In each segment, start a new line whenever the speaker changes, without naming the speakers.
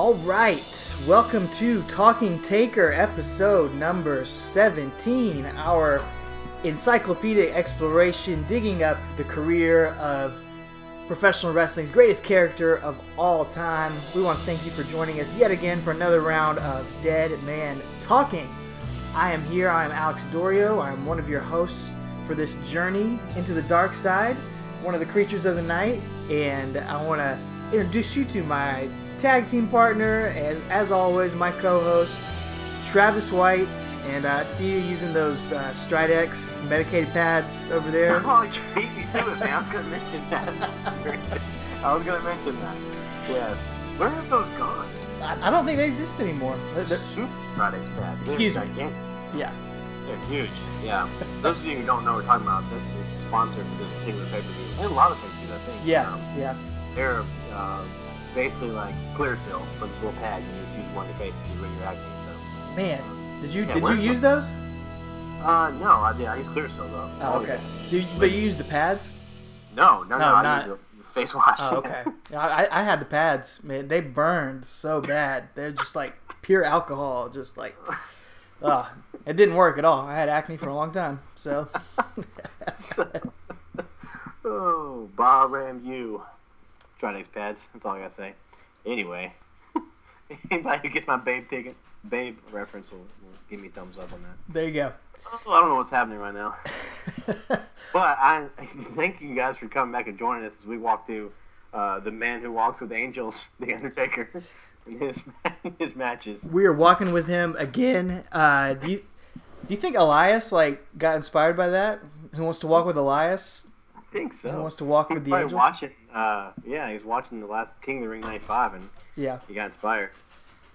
All right, welcome to Talking Taker episode number 17, our encyclopedic exploration digging up the career of professional wrestling's greatest character of all time. We want to thank you for joining us yet again for another round of Dead Man Talking. I am here, I am Alex Dorio, I am one of your hosts for this journey into the dark side, one of the creatures of the night, and I want to introduce you to my tag team partner, as, as always, my co-host, Travis White, and I uh, see you using those uh, Stridex medicated pads over there.
Oh, you beat me to it, man. I was going to mention that. I was going to mention that. Yes. Where have those gone?
I, I don't think they exist anymore.
They're, they're Super Stridex pads.
Excuse
They're
me.
gigantic.
Yeah.
They're huge. Yeah. Those of you who don't know what we're talking about, this is sponsored for this particular pay-per-view. And a lot of pay-per-views, I think.
Yeah.
Um,
Yeah.
they're uh, basically like Clearasil, but a little pad. You just use one to face to get rid of your acne. So.
Man, did you
Yeah,
did you use those?
Uh, no, I did. I use Clearasil though.
Oh, okay. You, but you used the pads?
No, no, no.
No,
I
not-
use the face wash.
Oh, okay. Yeah, I, I had the pads, man. They burned so bad. They're just like pure alcohol. Just like, uh, it didn't work at all. I had acne for a long time. So,
oh, Bob Ram you. Tridex pads. That's all I gotta say. Anyway, anybody who gets my Babe ticket, Babe reference will, will give me a thumbs up on that.
there you go.
Oh, I don't know what's happening right now. But I thank you guys for coming back and joining us as we walk through uh, the man who walked with angels, The Undertaker, and his his matches.
we are walking with him again. Uh, do you do you think Elias like got inspired by that? Who wants to walk with Elias?
I think so.
Who wants to walk with the
probably
angels?
watching. Uh, yeah, he's watching the last King of the Ring '95, and
Yeah,
he got inspired.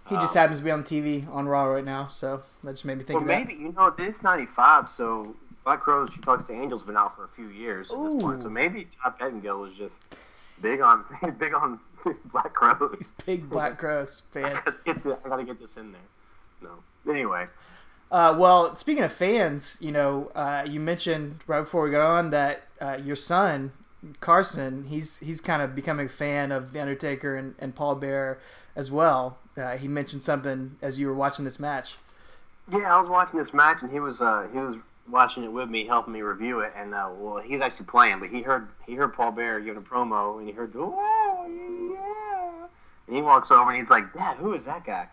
he just
Um,
happens to be on TV on Raw right now, so that just made me think
Well,
of that.
maybe you know this '95, so Black Crowes She Talks to Angels been out for a few years at this point. So maybe Todd Pettengill was just big on big on Black Crowes.
Big Black Cross fan.
I gotta get this in there. No. Anyway,
Uh, well, speaking of fans, you know, uh, you mentioned right before we got on that uh, your son Carson, he's he's kind of becoming a fan of the Undertaker and, and Paul Bearer as well. Uh, he mentioned something as you were watching this match.
yeah, I was watching this match, and he was uh, he was watching it with me, helping me review it. And uh, well, he's actually playing, but he heard he heard Paul Bearer giving a promo, and he heard oh yeah, and he walks over and he's like, Dad, who is that guy?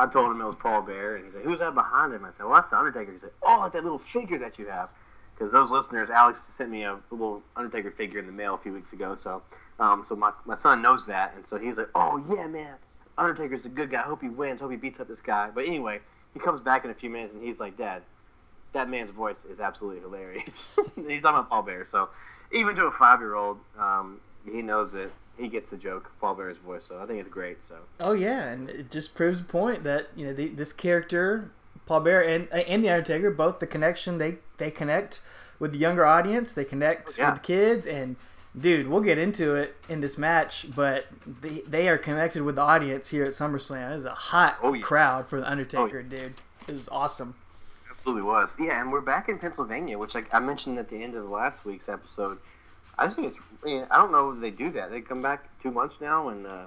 I told him it was Paul Bearer, and he said, "Who's that behind him?" I said, "Well, that's the Undertaker." He said, "Oh, that little figure that you have." Because those listeners, Alex sent me a little Undertaker figure in the mail a few weeks ago, so um, so my, my son knows that, and so he's like, "Oh yeah, man, Undertaker's a good guy. Hope he wins. Hope he beats up this guy." But anyway, he comes back in a few minutes, and he's like, "Dad, that man's voice is absolutely hilarious." he's talking about Paul Bearer, so even to a five year old, um, he knows it. He gets the joke, Paul Bearer's voice. So I think it's great. So
Oh yeah, and it just proves the point that you know the, this character, Paul Bearer and and the Undertaker, both the connection they they connect with the younger audience, they connect
Yeah.
with the kids, and dude, we'll get into it in this match, but they they are connected with the audience here at SummerSlam. It was a hot
Oh, yeah.
crowd for the Undertaker, dude. It was awesome.
Absolutely was. Yeah, and we're back in Pennsylvania, which I, I mentioned at the end of the last week's episode. I just think it's. I, don't know if they do that. They come back two months now, and uh,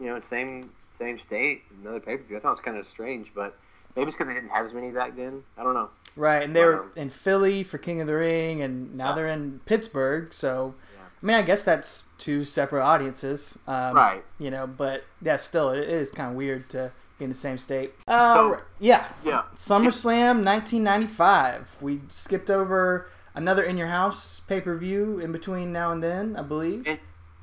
you know, same same state, another pay per view. I thought it was kind of strange, but maybe it's because they didn't have as many back then. I don't know.
Right, and they were
Um,
in Philly for King of the Ring, and now
Yeah.
they're in Pittsburgh. So,
Yeah.
I mean, I guess that's two separate audiences. Um,
Right.
you know, but yeah, still, it is kind of weird to be in the same state. Uh,
So-
yeah,
Yeah.
SummerSlam 1995. We skipped over another In Your House pay per view in between now and then, I believe.
And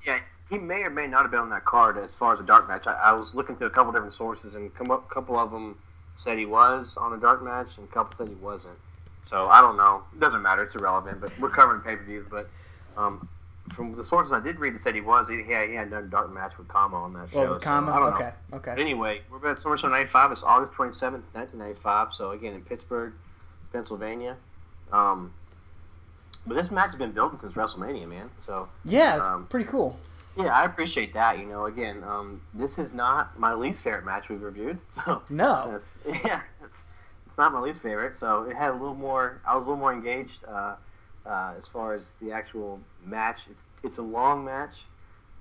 yeah, he may or may not have been on that card as far as a dark match. I, I was looking through a couple different sources, and come up, a couple of them said he was on a dark match, and a couple said he wasn't. So I don't know. It doesn't matter. It's irrelevant. But we're covering pay per views. But um, from the sources I did read, it said he was. He, yeah, he had done a dark match with Kama on that show.
Well, with
so. I don't know.
okay, okay.
But anyway, we're at SummerSlam 95. It's August 27th, 1995. So again, in Pittsburgh, Pennsylvania. Um, but this match has been building since WrestleMania, man. So
Yeah, it's
um,
pretty cool.
Yeah, I appreciate that. You know, again, um, this is not my least favorite match we've reviewed. So
No,
yeah, it's it's not my least favorite. So it had a little more. I was a little more engaged uh, uh, as far as the actual match. It's it's a long match.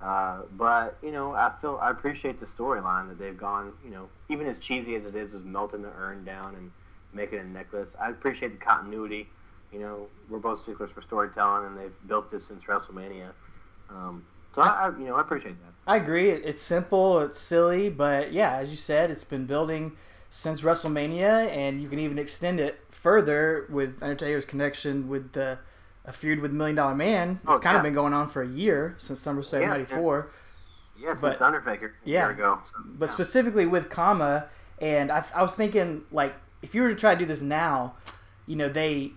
Uh, but you know, I feel I appreciate the storyline that they've gone. You know, even as cheesy as it is, is melting the urn down and making a necklace. I appreciate the continuity. You know, we're both sticklers for storytelling, and they've built this since WrestleMania. Um, so I, I, you know, I appreciate that.
I agree. It's simple, it's silly, but yeah, as you said, it's been building since WrestleMania, and you can even extend it further with Undertaker's connection with the a feud with Million Dollar Man. It's
Oh,
kind
yeah.
of been going on for a year since SummerSlam
Yeah,
'94.
Yeah,
But-
since Undertaker
yeah.
So,
but
yeah.
specifically with Kama, and I, I was thinking like if you were to try to do this now, you know they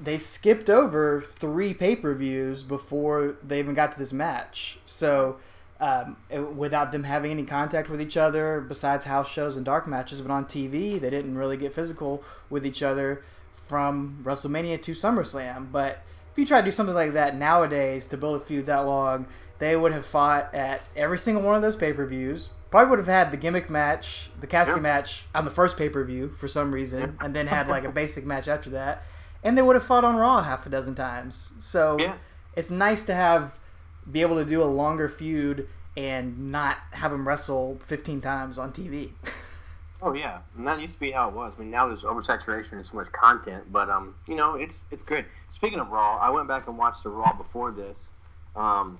they skipped over three pay per views before they even got to this match. So um, it- without them having any contact with each other, besides house shows and dark matches, but on TV they didn't really get physical with each other from WrestleMania to SummerSlam. But if you try to do something like that nowadays to build a feud that long, they would have fought at every single one of those pay per views. Probably would have had the gimmick match, the casket
Yeah.
match on the first pay per view for some reason, and then had like a basic match after that. And they would have fought on Raw half a dozen times. So
Yeah.
it's nice to have be able to do a longer feud and not have them wrestle 15 times on TV.
Oh yeah, and that used to be how it was. I mean, now there's oversaturation and so much content, but um, you know, it's it's good. Speaking of Raw, I went back and watched the Raw before this, um,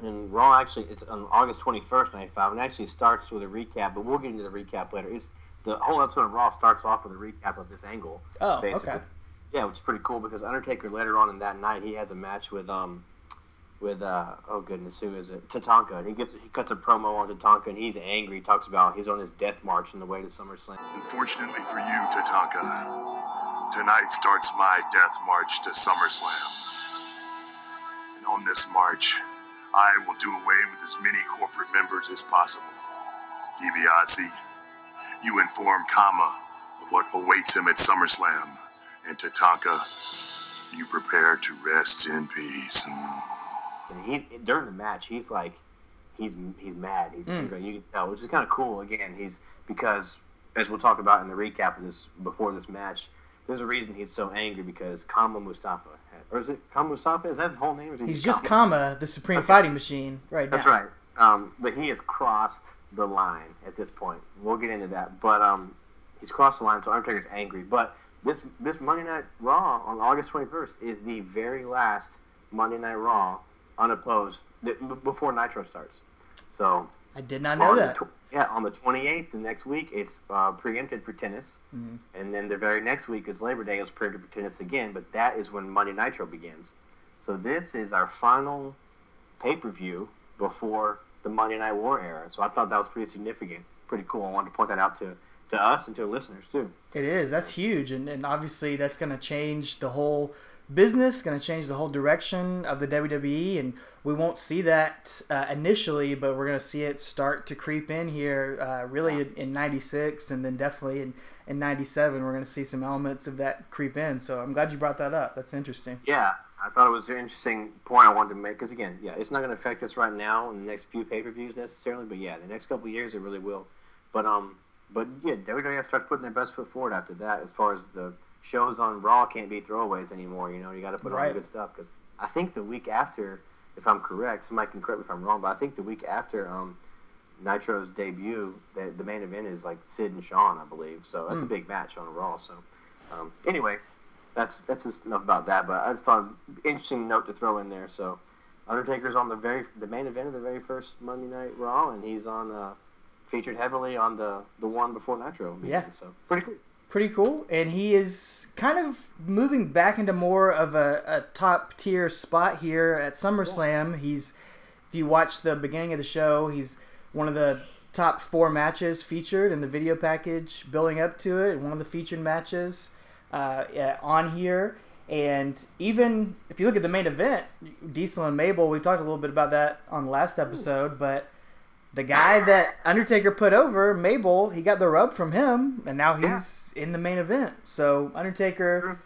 and Raw actually it's on August 21st, 95, and actually starts with a recap. But we'll get into the recap later. It's the whole episode of Raw starts off with a recap of this angle,
Oh,
basically.
okay.
Yeah, which is pretty cool because Undertaker later on in that night he has a match with um with uh oh goodness who is it Tatanka and he gets he cuts a promo on Tatanka and he's angry. He talks about he's on his death march on the way to SummerSlam.
Unfortunately for you, Tatanka, tonight starts my death march to SummerSlam. And on this march, I will do away with as many corporate members as possible. DiBiase, you inform Kama of what awaits him at SummerSlam. And Tatanka, you prepare to rest in peace.
And he during the match he's like he's he's mad. He's angry. You can tell, which is kind of cool. Again, he's because as we'll talk about in the recap of this before this match. There's a reason he's so angry because Kama Mustafa, or is it Kama Mustafa? Is that his whole name? Or is he
He's just
Kama?
Kama, the Supreme
Okay.
Fighting Machine, right
That's
now.
right. Um, but he has crossed the line at this point. We'll get into that. But um, he's crossed the line, so Undertaker's angry. But this this Monday Night Raw on August 21st is the very last Monday Night Raw unopposed before Nitro starts. So
I did not know that.
Tw- yeah, on the 28th, the next week, it's uh, preempted for tennis.
Mhm.
And then the very next week is Labor Day, it's preempted for tennis again. But that is when Monday Nitro begins. So this is our final pay per view before the Monday Night War era. So I thought that was pretty significant, pretty cool. I wanted to point that out to, to us and to listeners too.
It is. That's huge, and, and obviously that's going to change the whole business. Going to change the whole direction of the WWE, and we won't see that uh, initially, but we're going to see it start to creep in here. Uh, really in, in '96, and then definitely in in '97, we're going to see some elements of that creep in. So I'm glad you brought that up. That's interesting.
Yeah, I thought it was an interesting point I wanted to make because again, yeah, it's not going to affect us right now in the next few pay per views necessarily, but yeah, the next couple of years it really will. But um, but yeah, WWF starts putting their best foot forward after that. As far as the shows on Raw can't be throwaways anymore. You know, you got to put on
Right.
the good stuff because I think the week after, if I'm correct, somebody can correct me if I'm wrong, but I think the week after um. Nitro's debut, the, the main event is like Sid and Shawn, I believe. So that's a
Hmm.
big match on Raw. So um, anyway, that's that's just enough about that. But I just thought interesting note to throw in there. So Undertaker's on the very the main event of the very first Monday Night Raw, and he's on uh, featured heavily on the the one before Nitro. meeting.
Yeah.
So pretty cool.
pretty cool. And he is kind of moving back into more of a, a top tier spot here at SummerSlam. He's, if you watch the beginning of the show, he's one of the top four matches featured in the video package building up to it. One of the featured matches uh, on here. And even if you look at the main event, Diesel and Mabel, we talked a little bit about that on the last episode, but the guy that Undertaker put over, Mabel, he got the rub from him, and now he's in the main event. So Undertaker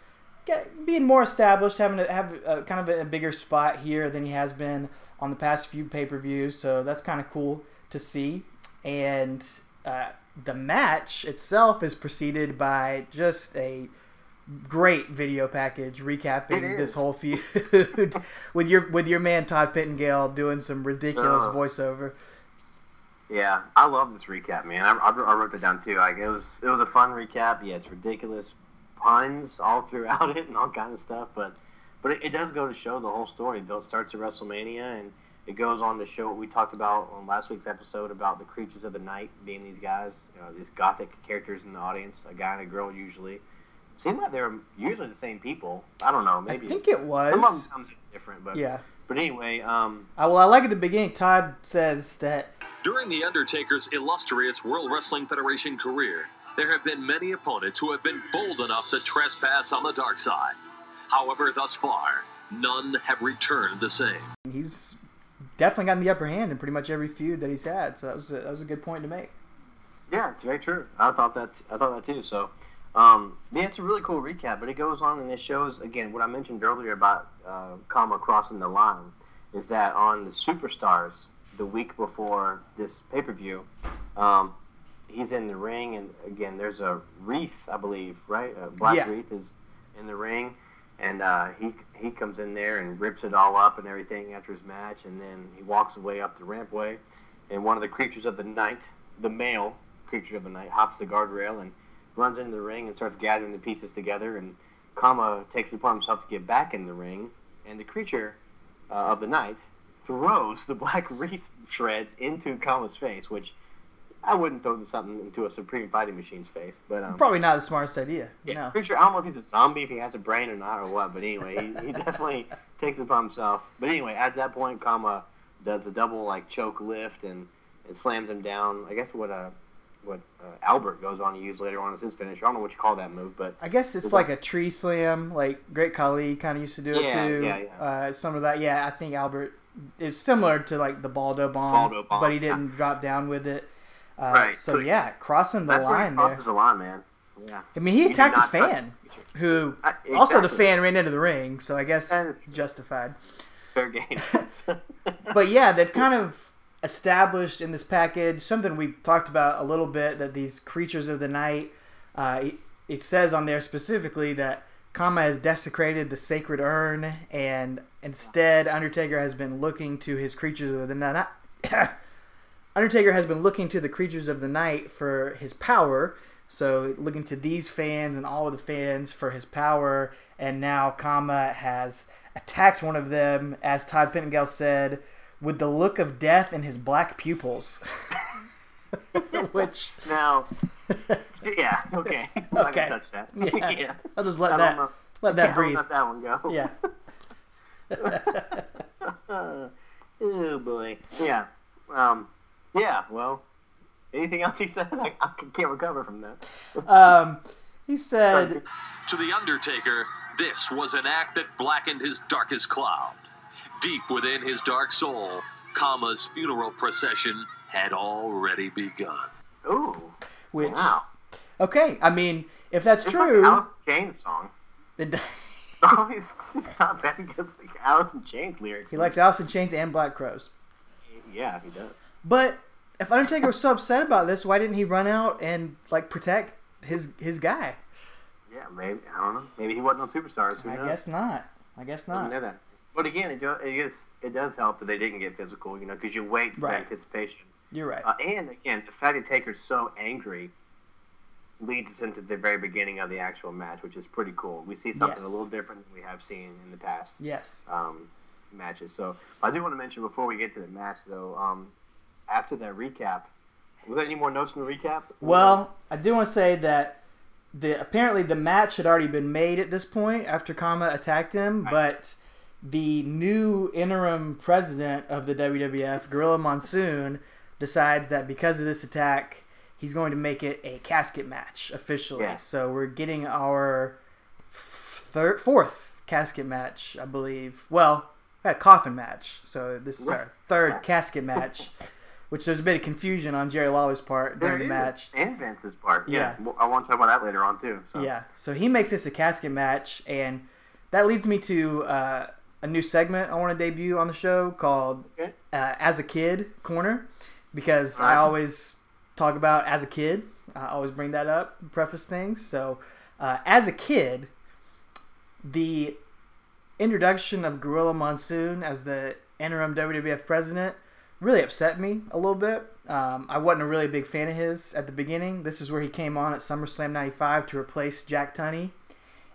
get, being more established, having to have a, kind of a, bigger spot here than he has been on the past few pay per views. So that's kind of cool to see. And uh, the match itself is preceded by just a great video package recapping this whole feud with your with your man Todd Pettengill doing some ridiculous
Oh.
voiceover.
Yeah, I love this recap, man. I, I, I wrote it down too. Like it was, it was a fun recap. Yeah, it's ridiculous puns all throughout it and all kind of stuff. But, but it, it does go to show the whole story. It starts at WrestleMania and it goes on to show what we talked about on last week's episode about the creatures of the night being these guys, you know, these gothic characters in the audience, a guy and a girl usually. Seemed like they're usually the same people. I don't know, maybe
I think it was.
some of them sounds different, but
yeah.
But anyway, um,
Uh, well, I like at the beginning. Todd says that
During The Undertaker's illustrious World Wrestling Federation career, there have been many opponents who have been bold enough to trespass on the dark side. However, thus far, none have returned the same.
he's definitely gotten the upper hand in pretty much every feud that he's had. So that was a, that was a good point to make.
Yeah, it's very true. I thought that I thought that too. So, um, yeah, it's a really cool recap. But it goes on and it shows again what I mentioned earlier about uh, Kama crossing the line. Is that on the Superstars the week before this pay per view? Um, he's in the ring, and again, there's a wreath, I believe, right? A black
Yeah.
wreath is in the ring, and uh, he he comes in there and rips it all up and everything after his match, and then he walks away up the rampway, and one of the creatures of the night, the male creature of the night, hops the guardrail and runs into the ring and starts gathering the pieces together, and Kama takes it upon himself to get back in the ring, and the creature uh, of the night throws the black wreath shreds into Kama's face, which I wouldn't throw something into a Supreme Fighting Machine's face, but um,
Probably not the smartest idea.
yeah,
No.
pretty sure. I don't know if he's a zombie, if he has a brain or not, or what. But anyway, he, he definitely takes it upon himself. But anyway, at that point, Kama does a double like choke lift and, and slams him down. I guess what uh what uh, Albert goes on to use later on as his finisher. I don't know what you call that move, but
I guess it's like a tree slam, like Great Khali kind of used to do it too.
yeah, yeah.
Uh, some of that, yeah. I think Albert is similar to like the Baldo bomb,
Baldo bomb,
but he didn't drop down with it. Uh,
Right,
So,
so
yeah, crossing the
that's where he
line there.
crosses the line, man. Yeah.
I mean, he
You
attacked a fan, who
Uh,
also the fan ran into the ring. So I guess justified.
Fair game.
but yeah, they've kind of established in this package something we've talked about a little bit that these creatures of the night. Uh, it, it says on there specifically that Kama has desecrated the sacred urn, and instead Undertaker has been looking to his creatures of the night. Undertaker has been looking to the creatures of the night for his power. So looking to these fans and all of the fans for his power, and now Kama has attacked one of them, as Todd Pettengill said, with the look of death in his black pupils. Which,
now, yeah, okay. I'm not
Okay.
gonna touch that.
yeah,
yeah.
I'll just let
don't
that let that
I'll
breathe.
Let that one go.
Yeah,
oh boy. Yeah. Um. Yeah. Well. Anything else he said? I, I can't recover from that.
um, he said,
To The Undertaker, this was an act that blackened his darkest cloud. Deep within his dark soul, Kama's funeral procession had already begun.
Ooh.
which
Wow.
okay, I mean, if that's
It's
true,
like Alice in Chains song.
it-
All these Tom Petty gets like Alice in Chains lyrics.
he likes Alice in Chains and Black Crowes.
Yeah, he does.
But if Undertaker was so upset about this, why didn't he run out and like protect his his guy?
Yeah, maybe I don't know. Maybe he wasn't on Superstars. Who
I
knows?
guess not. I guess
Doesn't
not.
know that. But again, it, do, it, is, it does help that they didn't get physical, you know, because you wait for
Right.
anticipation.
You're right.
Uh, and again, the fact that Taker's so angry leads us into the very beginning of the actual match, which is pretty cool. We see something
Yes.
a little different than we have seen in the past
yes.
um, matches. So I do want to mention before we get to the match, though, um, after that recap, was there any more notes in the recap?
Well, I do want to say that the apparently the match had already been made at this point after Kama attacked him, but the new interim president of the WWF, Gorilla Monsoon, decides that because of this attack, he's going to make it a casket match officially.
Yeah.
So we're getting our third, fourth casket match, I believe. Well, we had a coffin match, so this is our third casket match. Which there's a bit of confusion on Jerry Lawler's part during the match.
And Vince's part. Yeah.
Yeah.
I want to talk about that later on, too. So.
Yeah, so he makes this a casket match, and that leads me to uh, a new segment I want to debut on the show called
Okay.
uh, "As a Kid Corner," because I always talk about as a kid. I always bring that up, preface things. So, uh, as a kid, the introduction of Gorilla Monsoon as the interim WWF president really upset me a little bit. Um, I wasn't a really big fan of his at the beginning. This is where he came on at SummerSlam 95 to replace Jack Tunney.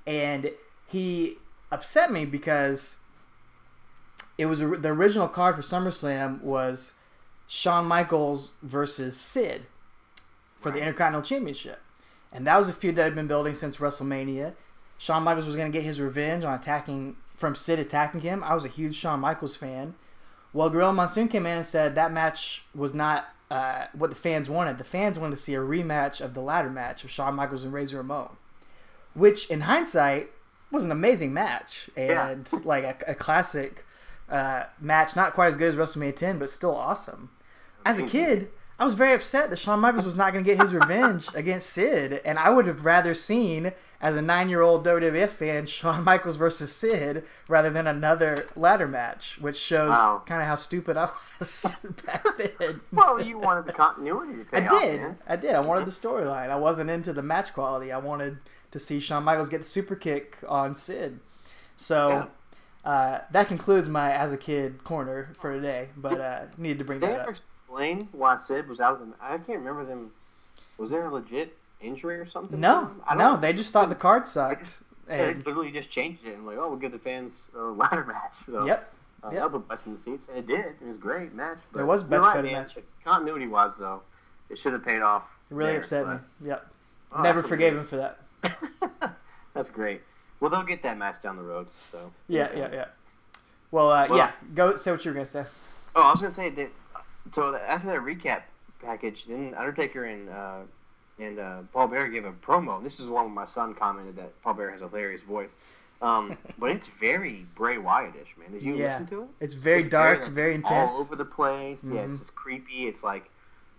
And he upset me because it was the original card for SummerSlam was Shawn Michaels versus Sid for the Intercontinental Championship. And that was a feud that had been building since WrestleMania. Shawn Michaels was going to get his revenge on attacking from Sid attacking him. I was a huge Shawn Michaels fan. Well, Gorilla Monsoon came in and said that match was not uh, what the fans wanted. The fans wanted to see a rematch of the ladder match of Shawn Michaels and Razor Ramon, which in hindsight was an amazing match and yeah. like a, a classic uh, match. Not quite as good as WrestleMania 10, but still awesome. As a kid, I was very upset that Shawn Michaels was not going to get his revenge against Sid, and I would have rather seen as a nine-year-old WWF fan, Shawn Michaels versus Sid, rather than another ladder match, which shows wow. kind of how stupid I was back then.
well, you wanted the continuity.
I did. Off, I did. I wanted the storyline. I wasn't into the match quality. I wanted to see Shawn Michaels get the super kick on Sid. So. Yeah. Uh, that concludes my as a kid corner for today, but uh, needed to bring that up.
Explain why Sid was out of the. I can't remember them. Was there a legit injury or something?
No, no, know. they just thought the card sucked. Just,
and... They literally just changed it and like, oh, we'll give the fans a ladder match. So,
yep.
Uh, yep. Put butts in the seats, and it did. It was a great match.
But was much better match.
Continuity wise, though, it should have paid off.
It really there, upset but... me. Yep. Oh, Never forgave him for
that. that's great. Well, they'll get that match down the road. So.
Yeah, yeah, yeah. Well, uh, well, yeah. Go say what you were gonna say.
Oh, I was gonna say that. So after that recap package, then Undertaker and uh, and uh, Paul Bearer gave a promo. This is one where my son commented that Paul Bearer has a hilarious voice. Um, but it's very Bray Wyatt-ish, man. Did you yeah. listen to it?
It's very it's dark, very, very intense,
all over the place. Mm-hmm. Yeah, it's just creepy. It's like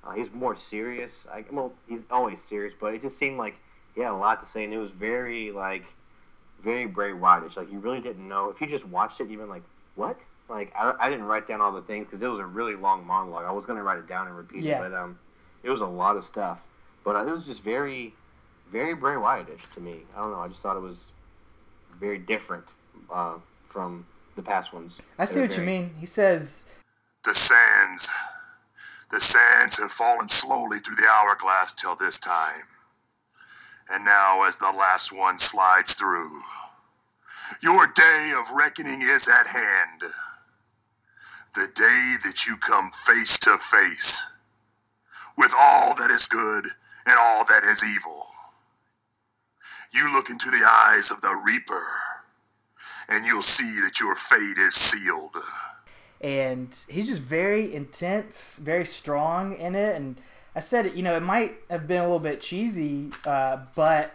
uh, he's more serious. I, well, he's always serious, but it just seemed like he had a lot to say, and it was very like very Bray Wyatt-ish. Like you really didn't know if you just watched it, even like what? Like I, I didn't write down all the things because it was a really long monologue. I was gonna write it down and repeat yeah. it, but um, it was a lot of stuff. But uh, it was just very, very Bray Wyatt-ish to me. I don't know. I just thought it was very different uh, from the past ones.
I see what very... you mean. He says,
"The sands, the sands have fallen slowly through the hourglass till this time, and now as the last one slides through, your day of reckoning is at hand." The day that you come face to face with all that is good and all that is evil. You look into the eyes of the Reaper, and you'll see that your fate is sealed.
And he's just very intense, very strong in it. And I said, it, you know, it might have been a little bit cheesy, uh, but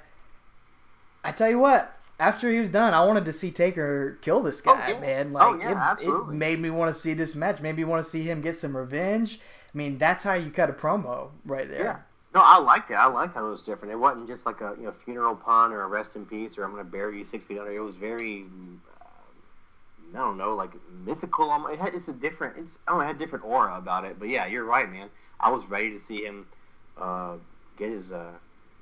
I tell you what, after he was done, I wanted to see Taker kill this oh, guy, oh, yeah. man. Like,
oh, yeah,
it,
absolutely.
it made me want to see this match. Made me want to see him get some revenge. I mean, that's how you cut a promo right there.
Yeah. No, I liked it. I liked how it was different. It wasn't just like a you know funeral pun or a rest in peace or I'm gonna bury you six feet under. It was very, uh, I don't know, like mythical. It had it's a different. It's, I don't know, it had a different aura about it. But yeah, you're right, man. I was ready to see him uh, get his uh,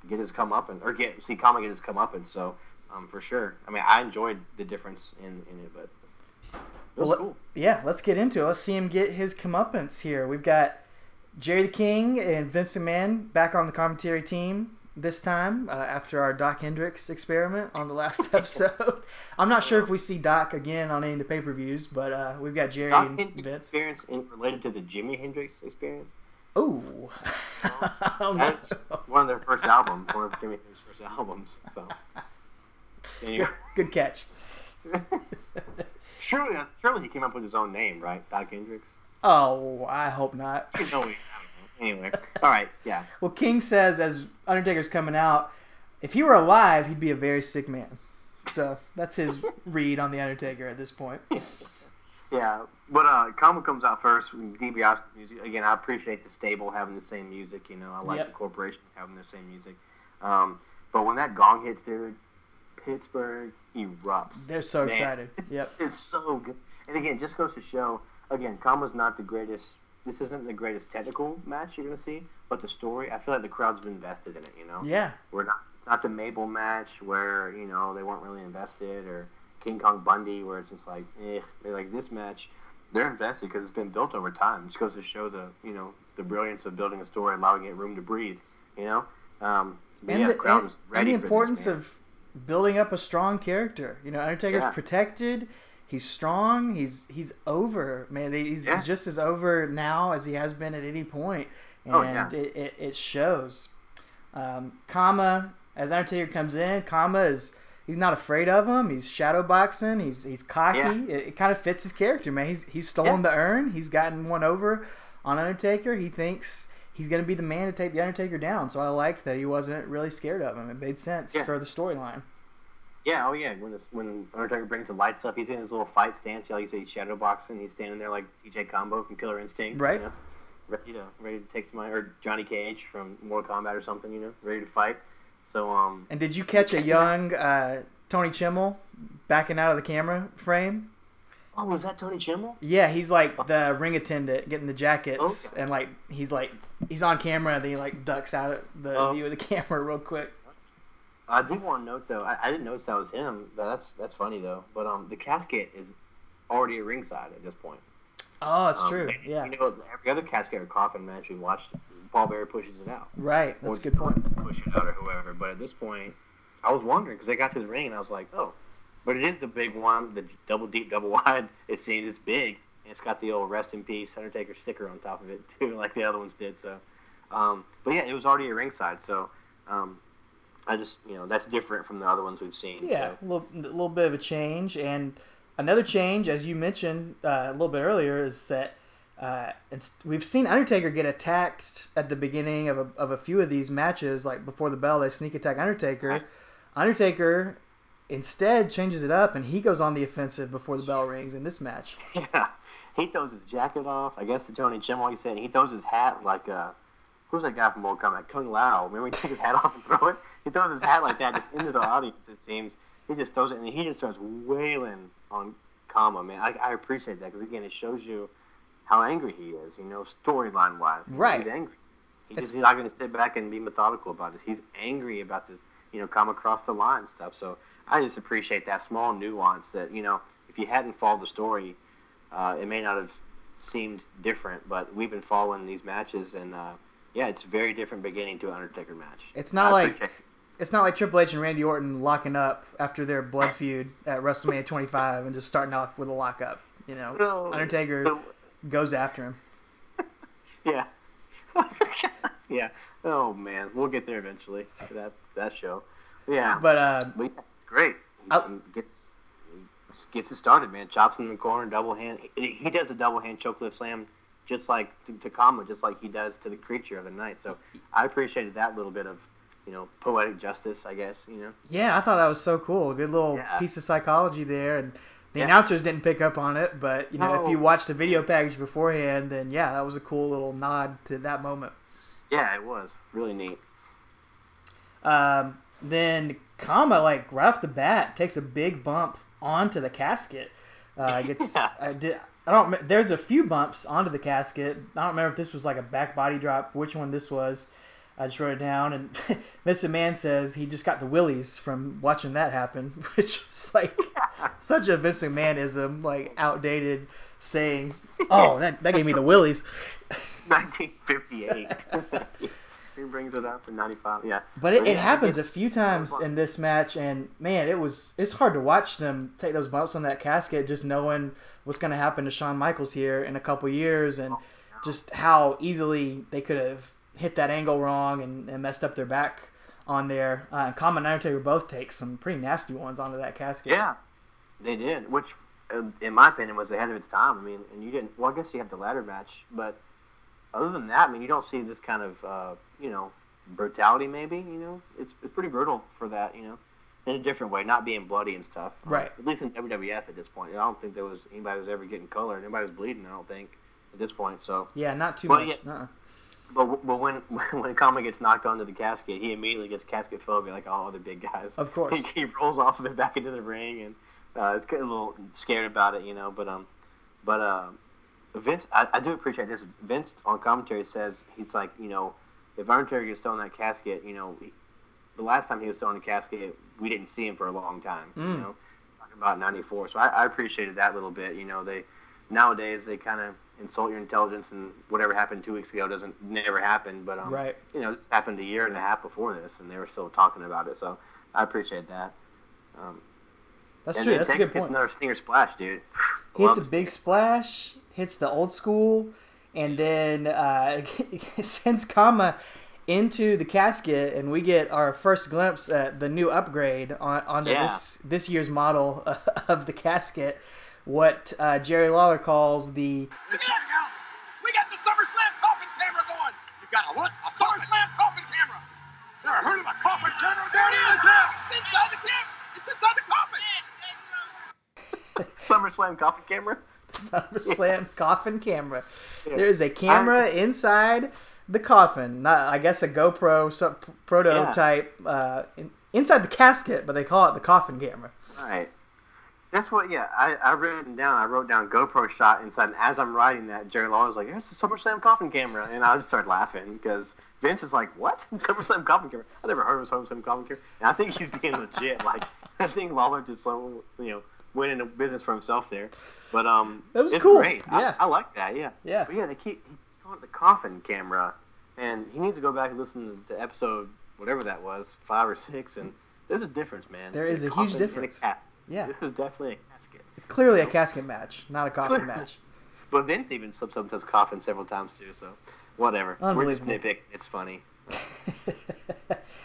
get his come up and or get see Kama get his come up and so um, for sure. I mean, I enjoyed the difference in in it, but it was well, cool.
Yeah, let's get into it. Let's see him get his comeuppance here. We've got Jerry the King and Vince McMahon back on the commentary team this time uh, after our Doc Hendrix experiment on the last episode. I'm not sure if we see Doc again on any of the pay per views, but uh, we've got Jerry
Doc
and
Hendrix
Vince.
experience in, related to the Jimi Hendrix experience.
Oh,
that's one of their first albums, one of Jimi Hendrix's first albums. So,
anyway. good catch.
surely, surely he came up with his own name, right? Doc Hendrix.
Oh, I hope not.
anyway, all right, yeah.
Well, King says as Undertaker's coming out, if he were alive, he'd be a very sick man. So that's his read on the Undertaker at this point.
Yeah, but uh, Kama comes out first. DiBiase music again. I appreciate the stable having the same music. You know, I like yep. the corporation having the same music. Um, but when that gong hits, dude, Pittsburgh erupts.
They're so Man, excited. Yep,
it's so good. And again, just goes to show again, Kama's not the greatest. This isn't the greatest technical match you're gonna see, but the story. I feel like the crowd's been invested in it. You know.
Yeah.
We're not not the Mabel match where you know they weren't really invested, or King Kong Bundy where it's just like, eh. Like this match, they're invested because it's been built over time. It just goes to show the you know the brilliance of building a story, allowing it room to breathe. You know, um,
and
yeah,
the,
crowd
and,
was
and the
this,
importance of building up a strong character. You know, Undertaker's
Yeah.
protected. He's strong. He's he's over, man. He's,
Yeah.
he's just as over now as he has been at any point, and
Oh, yeah.
it, it, it shows. Um, Kama, as Undertaker comes in, Kama is he's not afraid of him. He's shadow boxing. He's he's cocky.
Yeah.
It, it kind of fits his character, man. He's he's stolen the urn. He's gotten one over on Undertaker. He thinks he's gonna be the man to take the Undertaker down. So I liked that he wasn't really scared of him. It made sense
Yeah.
for the storyline.
Yeah, oh yeah. When this, when Undertaker brings the lights up, he's in his little fight stance. Like you say, he's shadow boxing. He's standing there like TJ Combo from Killer Instinct.
Right.
You know, ready to ready to take somebody, or Johnny Cage from Mortal Kombat or something. You know, ready to fight. So um,
And did you catch a young uh, Tony Chimel backing out of the camera frame?
oh, was that Tony Chimel?
Yeah, he's like the ring attendant getting the jackets,
Okay.
and like he's like he's on camera, and then he like ducks out of the
Oh.
view of the camera real quick.
I did want to note though, I, I didn't notice that was him. But that's that's funny though. But um, the casket is already at ringside at this point.
Oh, it's
Um,
true.
and,
Yeah,
You know, every other casket or coffin match we watched, Paul Bearer pushes it out.
right. That's
or
a good point.
Push it out or whoever. But at this point, I was wondering because they got to the ring and I was like, oh, but it is the big one, the double deep, double wide. It seems it's big. And it's got the old rest in peace Undertaker sticker on top of it too, like the other ones did. So, um, but yeah, it was already at ringside. So, um, I just you know that's different from the other ones we've seen.
Yeah,
So.
a little, a little bit of a change, and another change, as you mentioned uh, a little bit earlier, is that uh, it's, we've seen Undertaker get attacked at the beginning of a, of a few of these matches, like before the bell, they sneak attack Undertaker.
Right.
Undertaker instead changes it up, and he goes on the offensive before the bell rings in this match.
Yeah, he throws his jacket off. I guess the Tony Jim, like you said, he throws his hat like uh, who's that guy from Mortal Kombat? Kung Lao. Remember he takes his hat off and throw it? He throws his hat like that just into the audience. It seems he just throws it and he just starts wailing on Kama. Man, I, I appreciate that because again, it shows you how angry he is. You know, storyline wise,
Right.
He's angry. He just, he's not going to sit back and be methodical about it. He's angry about this. You know, come across the line stuff. So I just appreciate that small nuance that you know, if you hadn't followed the story uh, it may not have seemed different, but we've been following these matches, and uh, yeah, it's a very different beginning to an Undertaker match.
It's not
I
like
it.
it's not like Triple H and Randy Orton locking up after their blood feud at WrestleMania 25 and just starting off with a lockup. You know,
No.
Undertaker
The-
goes after him.
yeah, yeah. Oh man, we'll get there eventually. for That that show. Yeah,
But uh,
But yeah, it's great. He gets gets it started, man. Chops in the corner, double hand. He, he does a double hand chokelet slam, just like to, to Kama, just like he does to the creature of the night. So I appreciated that little bit of, you know, poetic justice, I guess. You know.
Yeah, I thought that was so cool. A good little
Yeah.
piece of psychology there, and the
Yeah.
announcers didn't pick up on it. But you know, if you watched the video package beforehand, then yeah, that was a cool little nod to that moment.
Yeah, it was really neat.
Um, then Kama, like right off the bat, takes a big bump onto the casket. Uh, gets,
Yeah.
I did. I don't. There's a few bumps onto the casket. I don't remember if this was like a back body drop. Which one this was? I just wrote it down, and Mr. Man says he just got the willies from watching that happen, which is like such a Vince McMahonism, like outdated saying. Oh, that, that gave me the willies.
1958. he brings it up in '95. Yeah.
But it,
yeah,
it happens a few times in this match, and man, it was it's hard to watch them take those bumps on that casket, just knowing what's going to happen to Shawn Michaels here in a couple years, and oh, just how easily they could have hit that angle wrong and, and messed up their back on there. Uh, and Kama and Undertaker both take some pretty nasty ones onto that casket.
Yeah, they did, which, uh, in my opinion, was ahead of its time. I mean, and you didn't. Well, I guess you have the ladder match, but other than that, I mean, you don't see this kind of, uh, you know, brutality. Maybe you know, it's, it's pretty brutal for that. You know, in a different way, not being bloody and stuff.
Right.
At least in WWF at this point, I don't think there was anybody was ever getting colored. Anybody was bleeding. I don't think at this point. So,
Yeah, not too
Well,
much. Uh-uh.
But but when when Kama gets knocked onto the casket, he immediately gets casket phobia like all other big guys.
Of course.
he, he rolls off of it back into the ring and uh, is getting a little scared about it, you know. But um, but uh, Vince, I, I do appreciate this. Vince on commentary says he's like, you know, if Undertaker gets thrown in that casket, you know, he, the last time he was still in the casket, we didn't see him for a long time. You
Mm.
know, talking about '94. So I, I appreciated that little bit. You know, they nowadays they kind of insult your intelligence, and whatever happened two weeks ago doesn't never happen. But um,
Right.
you know, this happened a year and a half before this, and they were still talking about it. So I appreciate that. Um,
That's true. That's a good point.
another stinger splash, dude.
He hits a big splash, hits the old school, and then uh, sends Kama into the casket, and we get our first glimpse at the new upgrade on onto
Yeah.
this this year's model of the casket. What uh, Jerry Lawler calls the
Let's check. We got the SummerSlam coffin camera going. You got a what? A SummerSlam coffin camera. Never heard of a coffin camera? There it is. It's inside the camera. It's inside the coffin.
SummerSlam coffee camera.
SummerSlam coffin camera.
Yeah.
There's a camera inside the coffin. Not, I guess, a GoPro some prototype uh, in, inside the casket, but they call it the coffin camera.
Right. That's what. Yeah, I I written down. I wrote down GoPro shot inside, and as I'm writing that, Jerry Lawler was like, "It's the SummerSlam coffin camera," and I just started laughing because Vince is like, "What? SummerSlam coffin camera? I never heard of a SummerSlam coffin camera." And I think he's being legit. Like, I think Lawler just so you know went into business for himself there. But um,
That was
it's
cool.
Great.
Yeah.
I, I like that. Yeah.
Yeah.
But yeah, they keep he's calling it the coffin camera, and he needs to go back and listen to episode whatever that was, five or six, and there's a difference, man.
There is
There's
a huge difference.
casket.
Yeah,
This is definitely a casket.
it's clearly a casket match, not a coffin match.
But Vince even slips up his coffin several times too, so whatever. We're just
Unbelievable.
nitpicking. It's funny.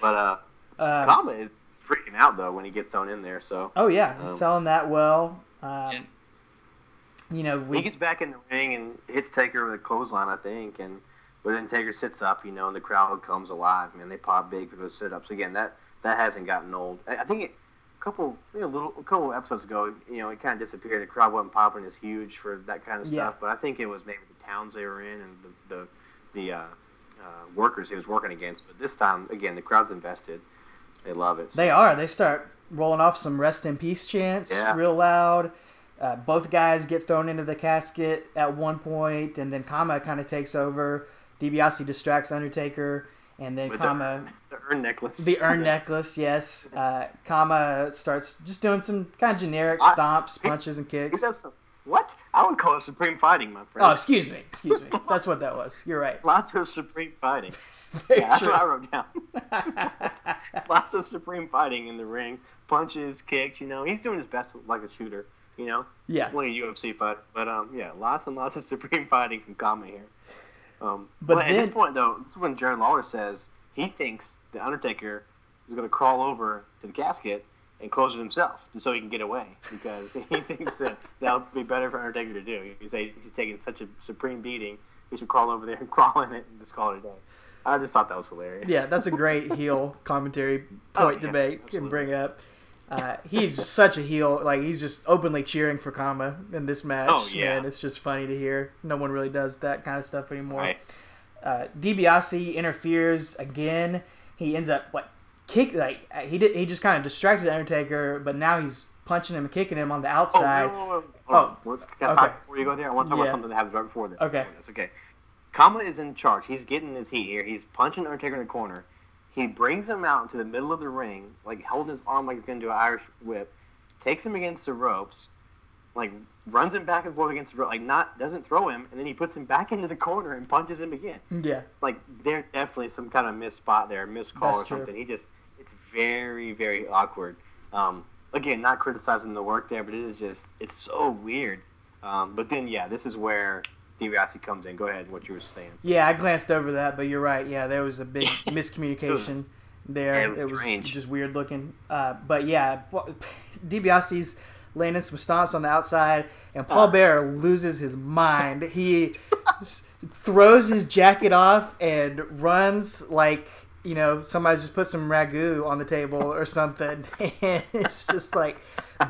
But uh,
Uh,
Kama is freaking out though when he gets thrown in there. So
oh yeah, he's
Um,
selling that well. Um,
Yeah.
You know, we
he gets back in the ring and hits Taker with a clothesline, I think, and but then Taker sits up, you know, and the crowd comes alive. Man, they pop big for those sit-ups again. That that hasn't gotten old. I, think it, couple, you know, little a couple episodes ago, you know, it kind of disappeared. The crowd wasn't popping as huge for that kind of stuff.
Yeah.
But I think it was maybe the towns they were in and the the, the uh, uh, workers he was working against. But this time, again, the crowd's invested. They love it. So,
They are. They start rolling off some rest in peace chants
Yeah.
real loud. Uh, both guys get thrown into the casket at one point, and then Kama kind of takes over. DiBiase distracts Undertaker, and then
with
Kama
the, the urn necklace.
the urn necklace. Yes, uh, Kama starts just doing some kind of generic stomps,
he-
punches, and
He
kicks.
does some, what? I would call it supreme fighting, my friend.
Oh, excuse me, excuse me. That's what that was. You're right.
Lots of supreme fighting.
Very
Yeah, that's what I wrote down. Lots of supreme fighting in the ring, punches, kicks. You know, he's doing his best like a shooter. You know,
yeah,
like a UFC fighter. But um, yeah, lots and lots of supreme fighting from Kama here. Um,
But
but, at this point, though, this is when Jerry Lawler says he thinks the Undertaker is going to crawl over to the casket and close it himself, just so he can get away, because he thinks that that would be better for Undertaker to do. He's, he's taking such a supreme beating, he should crawl over there and crawl in it and just call it a day. I just thought that was hilarious.
yeah. That's a great heel commentary
Oh,
point to
yeah,
make and bring up. Uh, he's such a heel. Like he's just openly cheering for Kama in this match.
Oh, yeah.
and it's just funny to hear. No one really does that kind of stuff anymore.
Right.
Uh, DiBiase interferes again. He ends up like kick like he did. He just kind of distracted Undertaker, but now he's punching him and kicking him on the
Oh,
outside. Oh,
Hold on. Can I stop
okay.
before you go there? I want to talk
Yeah.
about something that happened right before this.
Okay.
Before this. Okay. Kama is in charge. He's getting his heat here. He's punching Undertaker in the corner. He brings him out into the middle of the ring, like holding his arm like he's going to do an Irish whip, takes him against the ropes, like runs him back and forth against the rope, like not doesn't throw him, and then he puts him back into the corner and punches him again.
Yeah,
Like there's definitely some kind of missed spot there, missed call
That's
or
true.
something. He just it's very very awkward. Um, again, not criticizing the work there, but it is just it's so weird. Um, but then yeah, this is where DiBiase comes in. Go ahead, what you were saying.
yeah. I glanced over that, but you're right. Yeah, there was a big miscommunication
It was-
there.
yeah, it was strange.
just weird looking. Uh, but yeah, DiBiase's landing some stomps on the outside, and Paul
Uh.
Bear loses his mind. He throws his jacket off and runs like you know somebody's just put some ragu on the table or something and it's just like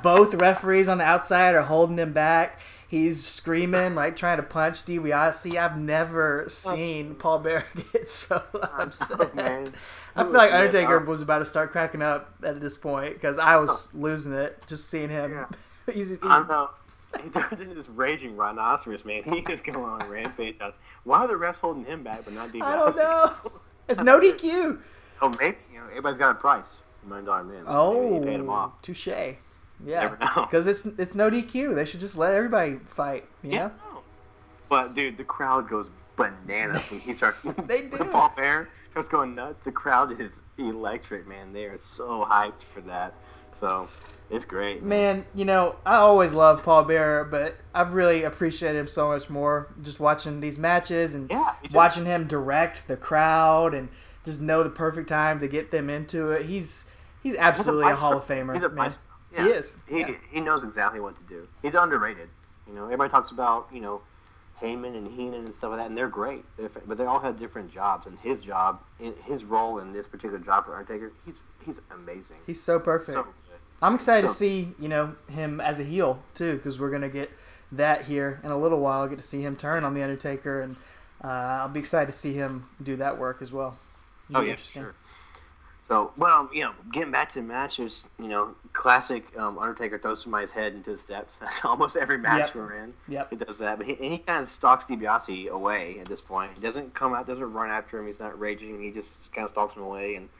both referees on the outside are holding him back he's screaming like trying to punch DiBiase I've never oh. seen Paul Bearer get so upset
man.
I feel like Undertaker was about to start cracking up at this point because I was oh. losing it just seeing him
Yeah.
he's,
I know. He turns into this raging rhinoceros, man. He is going on a rampage. Why are the refs holding him back, but not DiBiase?
I don't know it's no DQ
Oh, maybe you know everybody's got a price. Million dollar man. So
Oh,
he paid him oh, off.
touche. Yeah, because it's it's no DQ. They should just let everybody fight. You know?
But dude, the crowd goes bananas when he starts.
They
the
do.
Paul Bearer starts going nuts. The crowd is electric, man. They are so hyped for that. So it's great.
Man, you know, I always love Paul Bearer, but I've really appreciated him so much more just watching these matches and
Yeah,
watching him direct the crowd and just know the perfect time to get them into it. He's he's
He's
absolutely a. Hall of Famer.
He's a
man.
Yeah.
He is.
He,
yeah.
he knows exactly what to do. He's underrated. You know, everybody talks about you know Heyman and Heenan and stuff like that, and they're great. They're, but they all have different jobs, and his job, his role in this particular job for Undertaker, he's he's amazing.
He's so perfect.
So.
I'm excited to see you know him as a heel too, because we're gonna get that here in a little while. Get to see him turn on the Undertaker, and uh, I'll be excited to see him do that work as well.
Oh yeah, sure. So, um, you know, getting back to the matches, you know, classic um, Undertaker throws somebody's head into the steps. That's almost every match
Yep.
we're in.
Yep.
He does that, but he, and he kind of stalks DiBiase away at this point. He doesn't come out, doesn't run after him. He's not raging. He just kind of stalks him away, and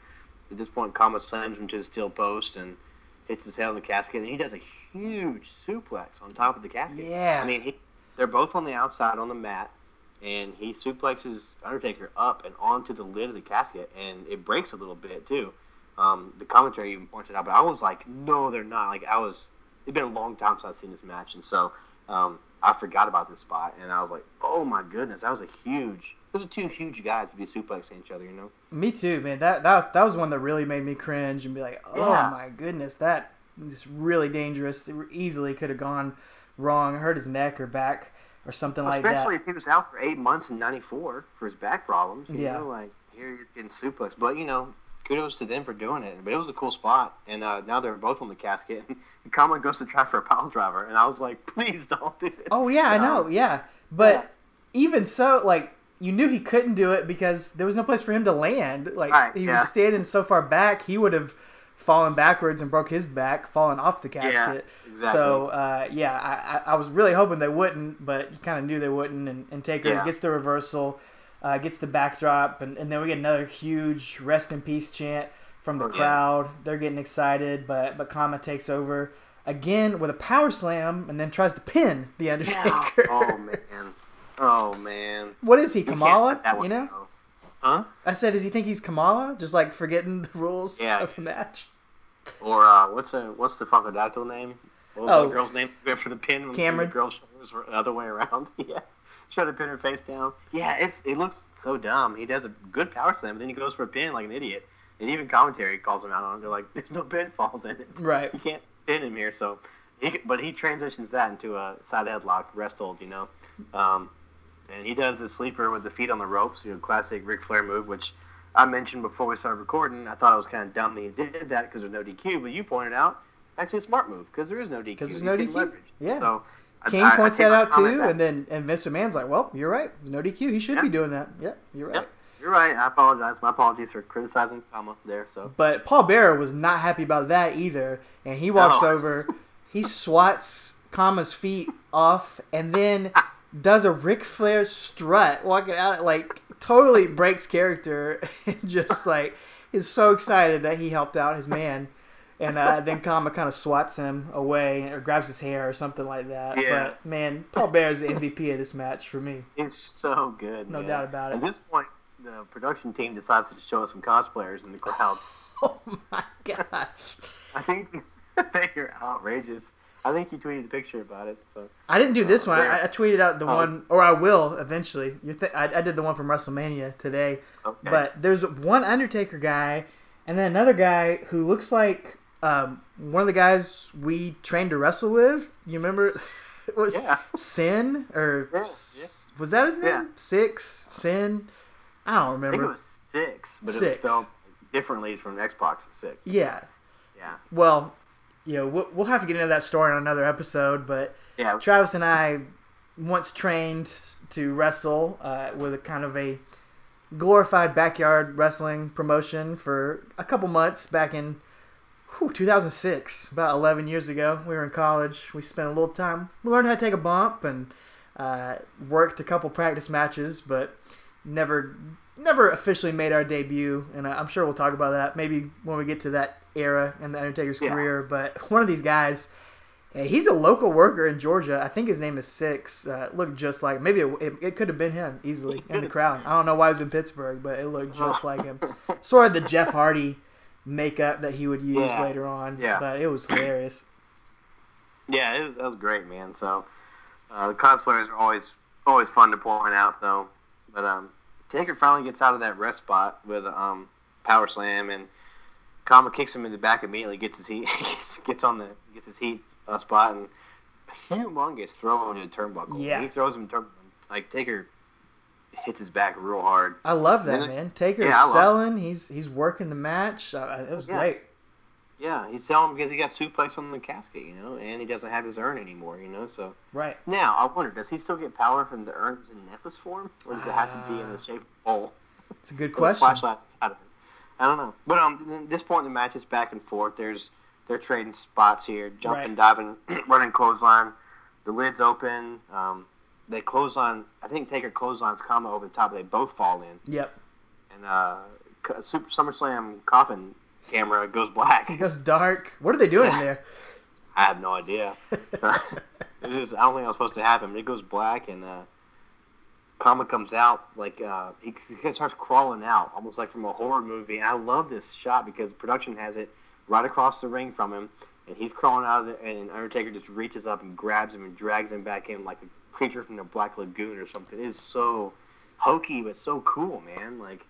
at this point, Kama slams him to the steel post and hits his head on the casket, and he does a huge suplex on top of the casket.
Yeah.
I mean, he, they're both on the outside on the mat, and he suplexes Undertaker up and onto the lid of the casket, and it breaks a little bit too. Um, the commentary even points it out, but I was like, no, they're not. Like I was, it's been a long time since I've seen this match, and so um, I forgot about this spot, and I was like, oh my goodness, that was a huge. Those are two huge guys to be suplexing each other, you know.
Me too, man. That that that was one that really made me cringe and be like, oh
Yeah.
my goodness, that is really dangerous. It easily could have gone wrong, hurt his neck or back or something like
Especially
that.
if he was out for eight months in '94 for his back problems. You
Yeah.
know, like here he's getting suplexed, but you know, kudos to them for doing it. But it was a cool spot, and uh, now they're both on the casket. And Kama goes to try for a pile driver, and I was like, please don't do it.
Oh yeah, I know,
Um,
yeah. But
yeah.
even so, like you knew he couldn't do it because there was no place for him to land. Like
Right,
he
yeah.
was standing so far back, he would have fallen backwards and broke his back, falling off the
Yeah,
casket.
exactly.
So uh, yeah, I, I, was really hoping they wouldn't, but you kind of knew they wouldn't. And, and Taker
Yeah.
gets the reversal, uh, gets the backdrop, and, and then we get another huge "Rest in Peace" chant from the
Oh, yeah.
crowd. They're getting excited, but but Kama takes over again with a power slam, and then tries to pin the
Yeah.
Undertaker.
oh man. Oh man.
What is he, Kamala? You know?
Huh?
I said, does he think he's Kamala? Just like forgetting the rules
Yeah.
of the match?
Or uh, what's the what's the funkadactyl name? What was
Oh.
that girl's name? For the pin.
Cameron?
The girl's shoulders were the other way around. yeah. Try to pin her face down. Yeah, it's it looks so dumb. He does a good power slam, but then he goes for a pin like an idiot. And even commentary calls him out on it. They're like, "There's no pinfalls in it.
Right.
You can't pin him here." So, he, but he transitions that into a side headlock, rest hold. You know, um, and he does the sleeper with the feet on the ropes. You know, classic Ric Flair move, which I mentioned before we started recording. I thought it was kind of dumb that he did that because there's no DQ, but you pointed out actually a smart move because there is no DQ.
'Cause there's no DQ.
leverage.
Yeah.
So I-
King
I- I
points
take
that out too,
back.
and then and Vince McMahon's like, well, you're right. No DQ. He should
Yeah.
be doing that. Yep, you're right.
Yep. You're right. I apologize. My apologies for criticizing Kama there. So
But Paul Bearer was not happy about that either, and he walks
No.
over, he swats Kama's feet off, and then does a Ric Flair strut, walking out like totally breaks character, and just like is so excited that he helped out his man, and uh, then Kama kind of swats him away or grabs his hair or something like that.
Yeah.
But man, Paul Bearer's the MVP of this match for me.
it's so good.
No
man.
doubt about it.
At this point, the production team decides to show us some cosplayers in the crowd.
Oh my gosh.
I think they are outrageous. I think you tweeted a picture about it. So
I didn't do this one. I, I tweeted out the
Oh.
one, or I will eventually. You th- I, I did the one from WrestleMania today.
okay.
But there's one Undertaker guy, and then another guy who looks like um, one of the guys we trained to wrestle with. You remember? It was
Yeah.
Sin or
Yeah,
S- was that his name?
Yeah.
Six Sin. I don't
I think it was six, but it
Six.
was spelled differently from Xbox Six.
Yeah.
Yeah.
Well, you know, we'll, we'll have to get into that story on another episode, but
Yeah.
Travis and I once trained to wrestle uh, with a kind of a glorified backyard wrestling promotion for a couple months back in whew, 2006, about 11 years ago. We were in college. We spent a little time. We learned how to take a bump and uh, worked a couple practice matches, but never never officially made our debut, and I- I'm sure we'll talk about that maybe when we get to that era in the Undertaker's
Yeah.
career. But one of these guys, eh, he's a local worker in Georgia. I think his name is Six. Uh, looked just like maybe it, it, it could have been him easily in the crowd. I don't know why he was in Pittsburgh, but it looked just like him. Sort of the Jeff Hardy makeup that he would use
Yeah.
later on.
Yeah.
But it was hilarious.
Yeah, it that was great, man. So uh, the cosplayers are always always fun to point out. So, but um, Taker finally gets out of that rest spot with um power slam, and Kama kicks him in the back immediately. Gets his heat, gets on the gets his heat uh, spot, and humongous throw into the turnbuckle.
Yeah.
he throws him turn like Taker hits his back real hard.
I love that
then-
man. Taker's
Yeah,
selling. He's he's working the match. Uh, it was
Yeah.
great.
Yeah, he's selling because he got suplex on the casket, you know, and he doesn't have his urn anymore, you know. So
Right.
now I wonder, does he still get power from the urns in necklace form, or does it have to be in the shape of a bowl?
It's a good question.
Flashlight inside of it. I don't know. But um, at this point in the match, is back and forth. There's they're trading spots here, jumping,
Right.
diving, running clothesline. The lid's open. Um, they clothesline. I think Taker clotheslines Kama over the top. They both fall in,
Yep.
and uh, Super SummerSlam coffin camera goes black.
It goes dark. What are they doing there?
I have no idea. it's just I don't think that was supposed to happen. But it goes black and uh, Kama comes out like uh, he, he starts crawling out, almost like from a horror movie. And I love this shot because production has it right across the ring from him, and he's crawling out of it, and Undertaker just reaches up and grabs him and drags him back in like a creature from the Black Lagoon or something. It is so hokey but so cool, man. Like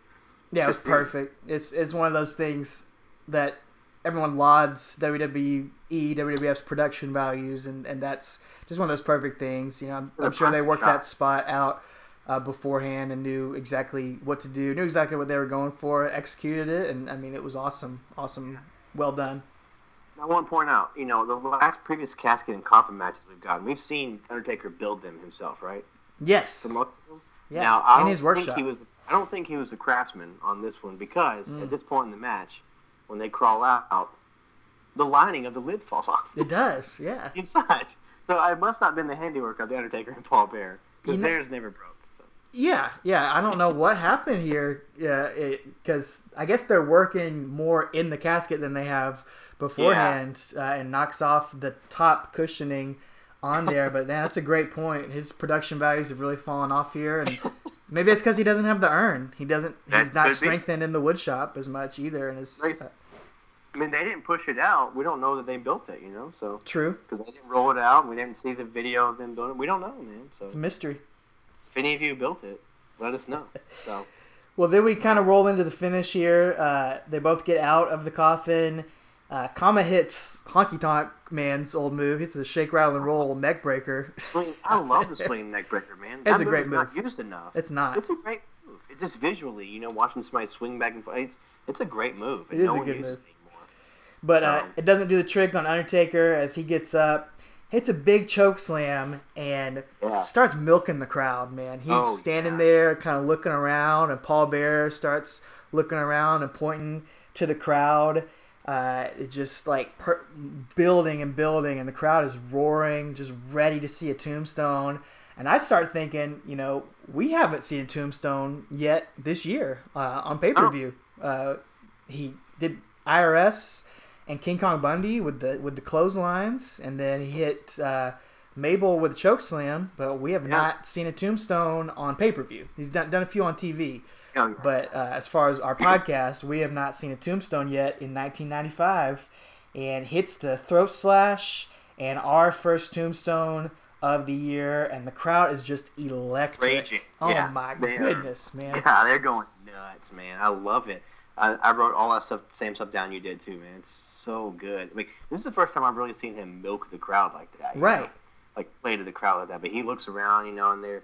Yeah,
it's
perfect. It's it's one of those things that everyone lauds WWE, WWF's production values, and, and that's just one of those perfect things. You know, I'm,
It's
I'm sure they worked
shot.
that spot out uh, beforehand and knew exactly what to do, knew exactly what they were going for, executed it, and I mean, it was awesome, awesome, well done.
I want to point out, you know, the last previous casket and coffin matches we've gotten, we've seen Undertaker build them himself, right?
Yes,
For most of them.
yeah,
Now, I
in
don't
his
think
workshop.
he was. I don't think he was the craftsman on this one because
Mm.
at this point in the match, when they crawl out, the lining of the lid falls off
It does, yeah.
inside. So it must not have been the handiwork of the Undertaker and Paul Bearer because
You know-
theirs never broke.
Yeah, yeah. I don't know what happened here, yeah, because I guess they're working more in the casket than they have beforehand, uh, and knocks off the top cushioning on there. but man, that's a great point. His production values have really fallen off here, and maybe it's because he doesn't have the urn. He doesn't.
That
He's not
be.
strengthened in the wood shop as much either. And his uh,
I mean, they didn't push it out. We don't know that they built it, you know. So
true.
because they didn't roll it out, we didn't see the video of them building it. We don't know, man. So
It's a mystery.
If any of you built it, let us know. So
Well, then we kind of roll into the finish here. Uh, they both get out of the coffin. Uh, Kama hits Honky Tonk Man's old move. Hits the shake, rattle, and roll neck breaker.
swing. I love the swinging neck breaker, man.
It's
That
a
move
great
is not
move.
used enough.
It's not.
It's a great move. It's just visually, you know, watching somebody swing back and forth. It's, it's a great move.
It is
no
a good move.
it.
But uh, it doesn't do the trick on Undertaker as he gets up, hits a big choke slam, and
Yeah.
starts milking the crowd, man. He's
Oh,
standing
yeah.
there kind of looking around, and Paul Bearer starts looking around and pointing to the crowd. Uh, it's just like per- building and building, and the crowd is roaring, just ready to see a tombstone. And I start thinking, you know, we haven't seen a tombstone yet this year uh, on pay per view. Uh, he did IRS and King Kong Bundy with the with the clotheslines, and then he hit uh, Mabel with a choke slam. But we have
Yeah.
not seen a tombstone on pay per view. He's done, done a few on TV,
yeah.
but uh, as far as our podcast, we have not seen a tombstone yet in 1995, and hits the throat slash and our first tombstone of the year, and the crowd is just electric.
Raging.
Oh
Yeah,
my goodness, man!
Yeah, they're going nuts, man. I love it. I, I wrote all that stuff, same stuff down you did too, man. It's so good. I mean, this is the first time I've really seen him milk the crowd like that.
Right.
know? Like play to the crowd like that. But he looks around, you know, and they're,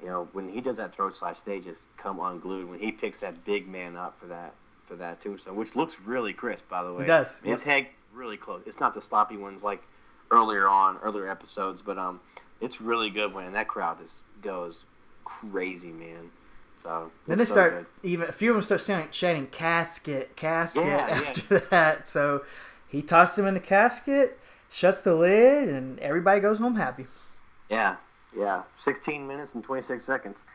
you know, when he does that throat slash, they just come unglued. When he picks that big man up for that for that tombstone, which looks really crisp, by the way.
It does,
His head really close. It's not the sloppy ones like earlier on, earlier episodes, but um, it's really good when that crowd just goes crazy, man. So
Then they
so
start
good.
even a few of them start chanting, chanting casket, casket
Yeah, yeah.
after that. So he tosses him in the casket, shuts the lid, and everybody goes home happy.
Yeah, yeah. 16 minutes and 26 seconds.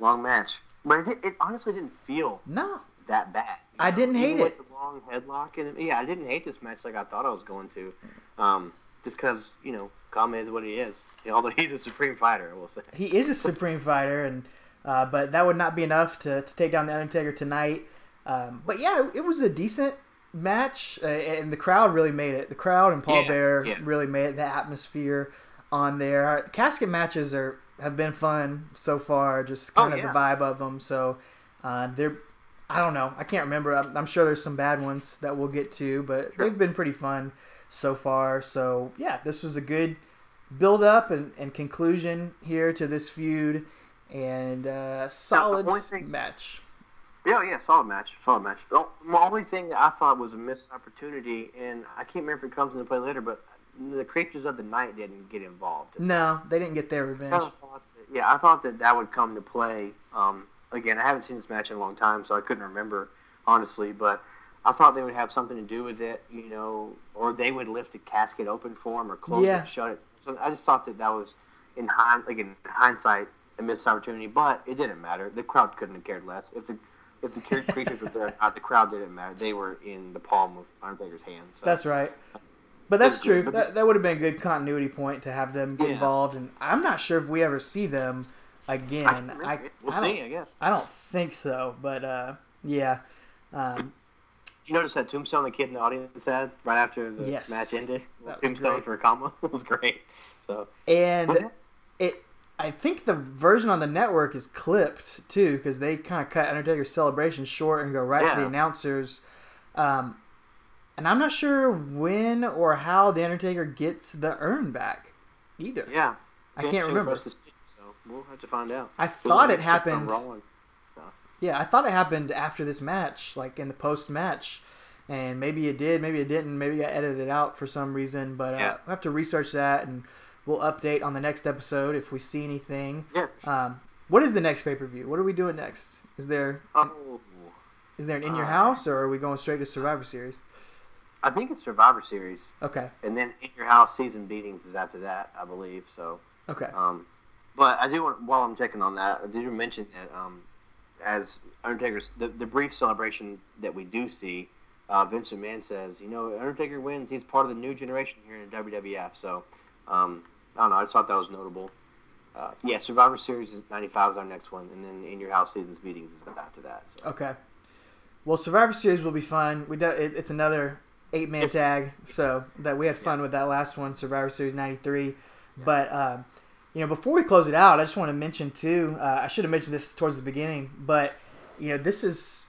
Long match. But it, it honestly didn't feel
No,
that bad.
I didn't
Even
hate
with
it.
The long headlock and yeah, I didn't hate this match like I thought I was going to. Um, just because you know, Kama is what he is. You know, although he's a supreme fighter, I will say.
he is a supreme fighter, and uh, but that would not be enough to, to take down the Undertaker tonight. Um, but yeah, it was a decent match, uh, and the crowd really made it. The crowd and Paul
Yeah,
Bear
yeah.
really made it. The atmosphere on there. Casket matches are have been fun so far. Just
Oh,
kind of
yeah.
the vibe of them. So uh, they're. I don't know. I can't remember. I'm, I'm sure there's some bad ones that we'll get to, but
Sure.
they've been pretty fun so far. So yeah, this was a good build up and, and conclusion here to this feud, and uh, solid
thing-
match.
Yeah, yeah, solid match, solid match. The only thing that I thought was a missed opportunity, and I can't remember if it comes into play later, but the creatures of the night didn't get involved.
No, they didn't get their
I
revenge.
thought that, yeah, I thought that that would come to play. Um, again, I haven't seen this match in a long time, so I couldn't remember honestly, but I thought they would have something to do with it, you know, or they would lift the casket open for him or close
Yeah.
it, shut it. So I just thought that that was in hind, like in hindsight, a missed opportunity, but it didn't matter. The crowd couldn't have cared less if the if the creatures were there. Not the crowd didn't matter. They were in the palm of Undertaker's hands. So.
That's right. But that's
That's
true.
but
That, that would have been a good continuity point to have them get
Yeah.
involved, and I'm not sure if we ever see them again.
I.
I,
we'll
I
see, I guess.
I don't think so, but uh, yeah. Um,
you notice that tombstone the kid in the audience had right after the
Yes.
match ended?
That
tombstone for a Kama. it was great. So
and
it?
I think the version on the network is clipped too, because they kind of cut Undertaker's celebration short and go right to the announcers. Um, and I'm not sure when or how the Undertaker gets the urn back, either.
yeah,
I can't
for
remember.
to so we'll have to find out.
I thought it
Let's check on
happened. Yeah, I thought it happened after this match, like in the post match. And maybe it did, maybe it didn't, maybe it got edited out for some reason. But uh,
Yeah.
we'll have to research that and we'll update on the next episode if we see anything.
Yeah.
Um, what is the next pay per view? What are we doing next? Is there
Oh,
is there an in your
uh,
house or are we going straight to Survivor Series?
I think it's Survivor Series,
Okay,
and then In Your House season beatings is after that, I believe. So,
okay,
um, but I do want while I'm checking on that, I did mention that um, as Undertaker's the, the brief celebration that we do see, uh, Vince McMahon says, you know, Undertaker wins. He's part of the new generation here in WWF. So, um, I don't know. I just thought that was notable. Uh, yeah, Survivor Series is 95 is our next one, and then In Your House season's beatings is after that. So.
okay. Well, Survivor Series will be fun. We do, it, it's another eight man tag, so that we had fun with that last one, Survivor Series '93. But um, you know, before we close it out, I just want to mention too. Uh, I should have mentioned this towards the beginning, but you know, this is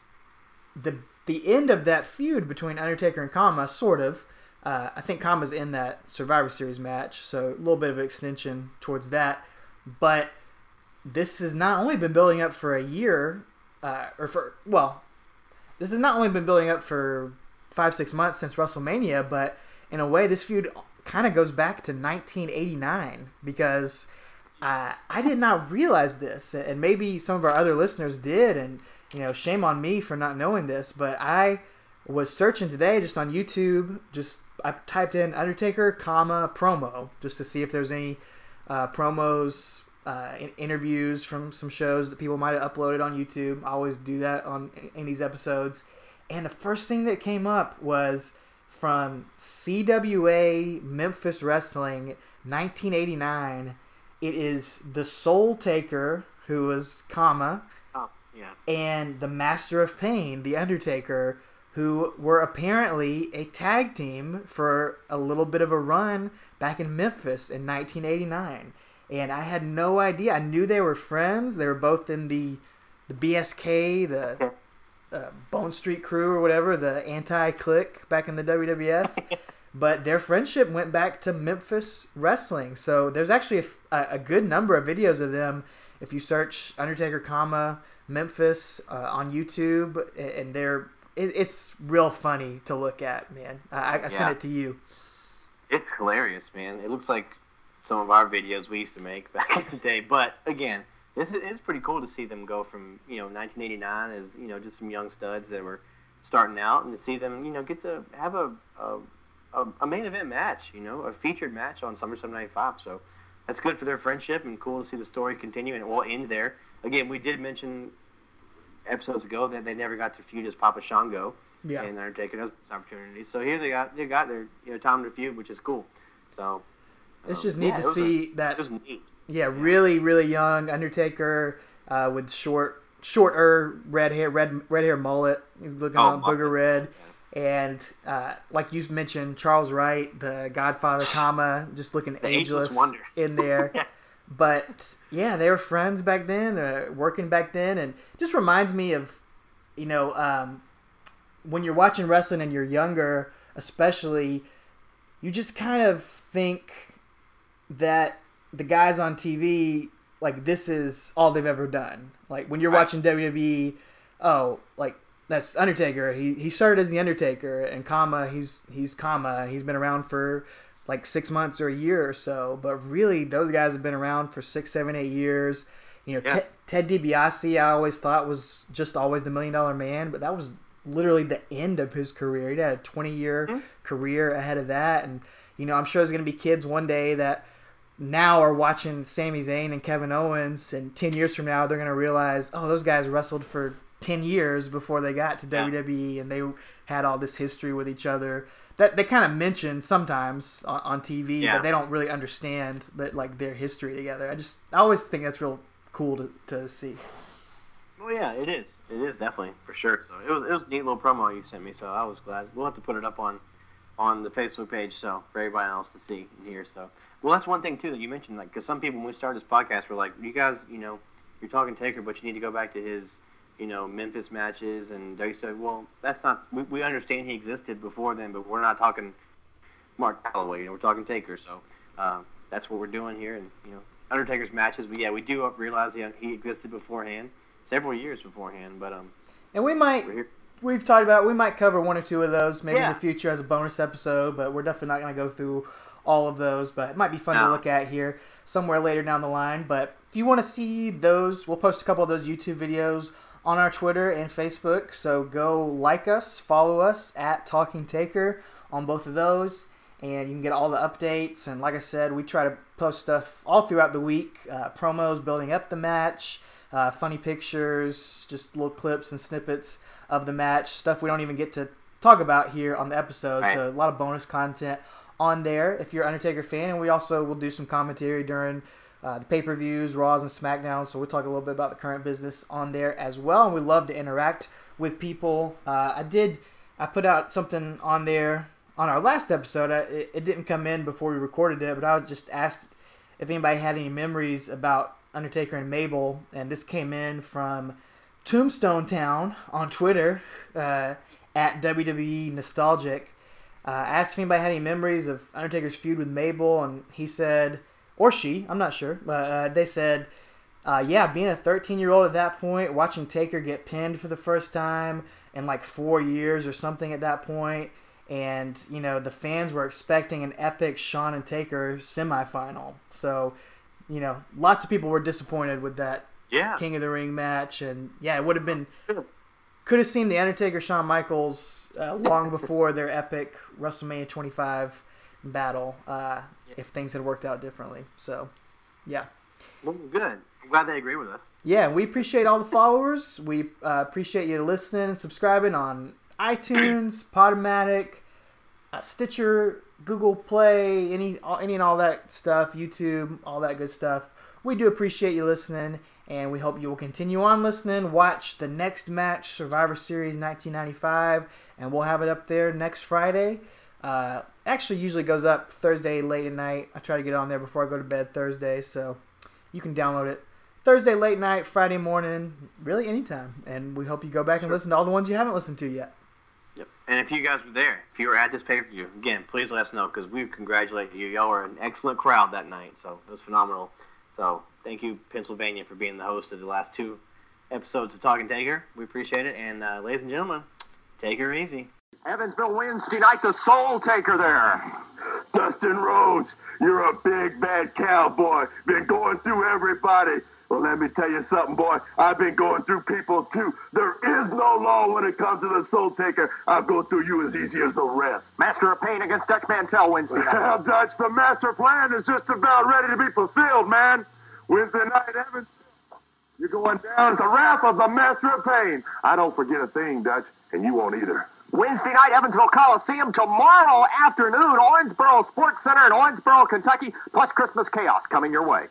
the the end of that feud between Undertaker and Kama, sort of. Uh, I think Kama's in that Survivor Series match, so a little bit of extension towards that. But this has not only been building up for a year, uh, or for well, this has not only been building up for five six months since WrestleMania, but in a way, this feud kind of goes back to 1989 because uh, I did not realize this, and maybe some of our other listeners did, and you know, shame on me for not knowing this, but I was searching today just on YouTube, just I typed in Undertaker, Kama promo, just to see if there's any uh, promos, uh, in- interviews from some shows that people might have uploaded on YouTube. I always do that on in these episodes, and the first thing that came up was from CWA Memphis Wrestling, 1989. It is the Soul Taker, who was Kama,
Oh, yeah.
and the Master of Pain, the Undertaker, who were apparently a tag team for a little bit of a run back in Memphis in 1989. And I had no idea. I knew they were friends. They were both in the the BSK, the uh, Bone Street Krew or whatever, the anti-click back in the WWF. but their friendship went back to Memphis wrestling. So there's actually a, a good number of videos of them. If you search Undertaker, Kama Memphis uh, on YouTube, and they're it, it's real funny to look at, man. I, I sent it to you.
It's hilarious, man. It looks like some of our videos we used to make back in the day. But again, this is it's pretty cool to see them go from you know 1989 as you know just some young studs that were starting out, and to see them you know get to have a a, a, a main event match, you know, a featured match on SummerSlam '95. So that's good for their friendship and cool to see the story continue, and it will end there. Again, we did mention episodes ago that they never got to feud as Papa Shango.
Yeah.
And Undertaker knows this opportunity. So here they got they got their you know time to feud, which is cool. So
It's
um,
just neat
yeah,
to
a-
see
it
that. Yeah, really, really young Undertaker uh, with short, shorter red hair, red red hair mullet. He's looking
Oh,
on booger red, and uh, like you mentioned, Charles Wright, the Godfather, Kama, just looking
The ageless
ageless
wonder.
in there. But yeah, they were friends back then, uh, working back then, and just reminds me of, you know, um, when you're watching wrestling and you're younger, especially, you just kind of think that the guys on TV, like this is all they've ever done. Like when you're
Right.
watching WWE, oh, like that's Undertaker. He he started as the Undertaker, and Kama, he's he's Kama, he's been around for like six months or a year or so. But really, those guys have been around for six, seven, eight years. You know,
Yeah.
Ted, Ted DiBiase, I always thought was just always the million dollar man, but that was literally the end of his career. He had a 20 year
Mm-hmm.
career ahead of that. And, you know, I'm sure there's going to be kids one day that now are watching Sami Zayn and Kevin Owens, and 10 years from now, they're going to realize, oh, those guys wrestled for 10 years before they got to
Yeah.
WWE and they had all this history with each other. That they kind of mention sometimes on, on TV,
Yeah.
but they don't really understand that like their history together. I just I always think that's real cool to, to see.
Well, yeah, it is. It is definitely for sure. So it was it was a neat little promo you sent me. So I was glad. We'll have to put it up on on the Facebook page so for everybody else to see and hear. So well, that's one thing too that you mentioned. Like, because some people when we started this podcast were like, you guys, you know, you're talking Taker, but you need to go back to his. You know Memphis matches, and they said, "Well, that's not. We, we understand he existed before then, but we're not talking Mark Calaway. You know, we're talking Taker. So uh, that's what we're doing here. And you know, Undertaker's matches. But yeah, we do realize he, he existed beforehand, several years beforehand. But um,
And we might we've talked about we might cover one or two of those maybe in the future as a bonus episode, but we're definitely not going to go through all of those. But it might be fun to look at here somewhere later down the line. But if you want to see those, we'll post a couple of those YouTube videos on our Twitter and Facebook. So go like us, follow us at Talking Taker on both of those, and you can get all the updates. And like I said, we try to post stuff all throughout the week, uh, promos building up the match. Uh, funny pictures, just little clips and snippets of the match, stuff we don't even get to talk about here on the episode.
Right.
So a lot of bonus content on there if you're an Undertaker fan, and we also will do some commentary during uh, the pay-per-views, Raws and SmackDowns. So we'll talk a little bit about the current business on there as well, and we love to interact with people. Uh, I did, I put out something on there on our last episode. I, it, it didn't come in before we recorded it, but I was just asked if anybody had any memories about Undertaker and Mabel, and this came in from Tombstone Town on Twitter uh, at WWE Nostalgic. Uh, asked if anybody had any memories of Undertaker's feud with Mabel, and he said, or she, I'm not sure, but uh, they said, uh, yeah, being a 13 year old at that point, watching Taker get pinned for the first time in like four years or something at that point, and you know the fans were expecting an epic Shawn and Taker semifinal. So, you know, lots of people were disappointed with that
Yeah.
King of the Ring match, and yeah, it would have been could have seen the Undertaker Shawn Michaels uh, long before their epic WrestleMania 25 battle uh, if things had worked out differently. So, yeah.
Well, good. I'm glad they agree with us.
Yeah, we appreciate all the followers. We uh, appreciate you listening and subscribing on iTunes, Podomatic, uh, Stitcher, Google Play, any all, any and all that stuff, YouTube, all that good stuff. We do appreciate you listening, and we hope you will continue on listening. Watch the next match, Survivor Series 1995, and we'll have it up there next Friday. Uh, actually, usually goes up Thursday late at night. I try to get on there before I go to bed Thursday, so you can download it Thursday late night, Friday morning, really anytime. And we hope you go back and listen to all the ones you haven't listened to yet.
Yep. And if you guys were there, if you were at this pay per view, again, please let us know because we congratulate you. Y'all were an excellent crowd that night, so it was phenomenal. So thank you, Pennsylvania, for being the host of the last two episodes of Talking Taker. We appreciate it. And uh, ladies and gentlemen, take her easy.
Evansville wins tonight. The Soul Taker there.
Dustin Rhodes, you're a big bad cowboy. Been going through everybody. Well, let me tell you something, boy. I've been going through people too. There is no law when it comes to the soul taker. I'll go through you as easy as the rest.
Master of Pain against Dutch Mantell Wednesday night.
Well, Dutch, the master plan is just about ready to be fulfilled, man. Wednesday night, Evans.
You're going down as the wrath of the master of pain. I don't forget a thing, Dutch, and you won't either.
Wednesday night, Evansville Coliseum. Tomorrow afternoon, Owensboro Sports Center in Owensboro, Kentucky, plus Christmas chaos coming your way.